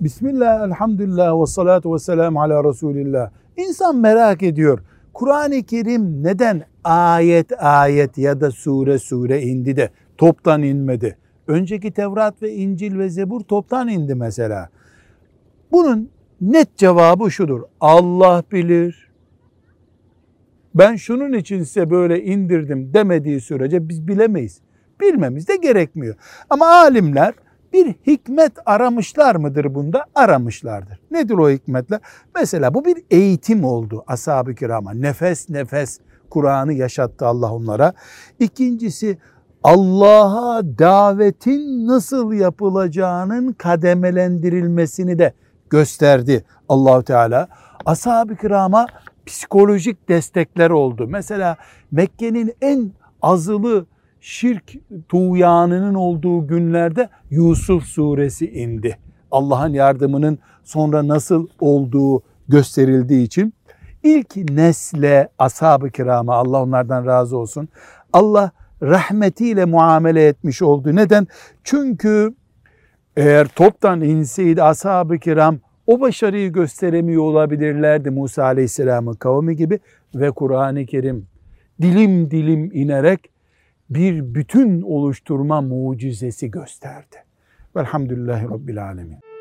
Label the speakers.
Speaker 1: Bismillah, elhamdülillah ve salatu ve selamu ala Resulillah. İnsan merak ediyor. Kur'an-ı Kerim neden ayet ayet ya da sure sure indi de toptan inmedi? Önceki Tevrat ve İncil ve Zebur toptan indi mesela. Bunun net cevabı şudur. Allah bilir. Ben şunun için size böyle indirdim demediği sürece biz bilemeyiz. Bilmemiz de gerekmiyor. Ama alimler bir hikmet aramışlar mıdır bunda? Aramışlardır. Nedir o hikmetler? Mesela bu bir eğitim oldu ashab-ı kirama. Nefes nefes Kur'an'ı yaşattı Allah onlara. İkincisi Allah'a davetin nasıl yapılacağının kademelendirilmesini de gösterdi Allahu Teala. Ashab-ı kirama psikolojik destekler oldu. Mesela Mekke'nin en azılı şirk tuğyanının olduğu günlerde Yusuf suresi indi. Allah'ın yardımının sonra nasıl olduğu gösterildiği için ilk nesle ashab-ı kirama Allah onlardan razı olsun. Allah rahmetiyle muamele etmiş oldu. Neden? Çünkü eğer toptan inseydi ashab-ı kiram o başarıyı gösteremiyor olabilirlerdi Musa Aleyhisselam'ın kavmi gibi ve Kur'an-ı Kerim dilim dilim inerek bir bütün oluşturma mucizesi gösterdi. Velhamdülillahi Rabbil Alemin.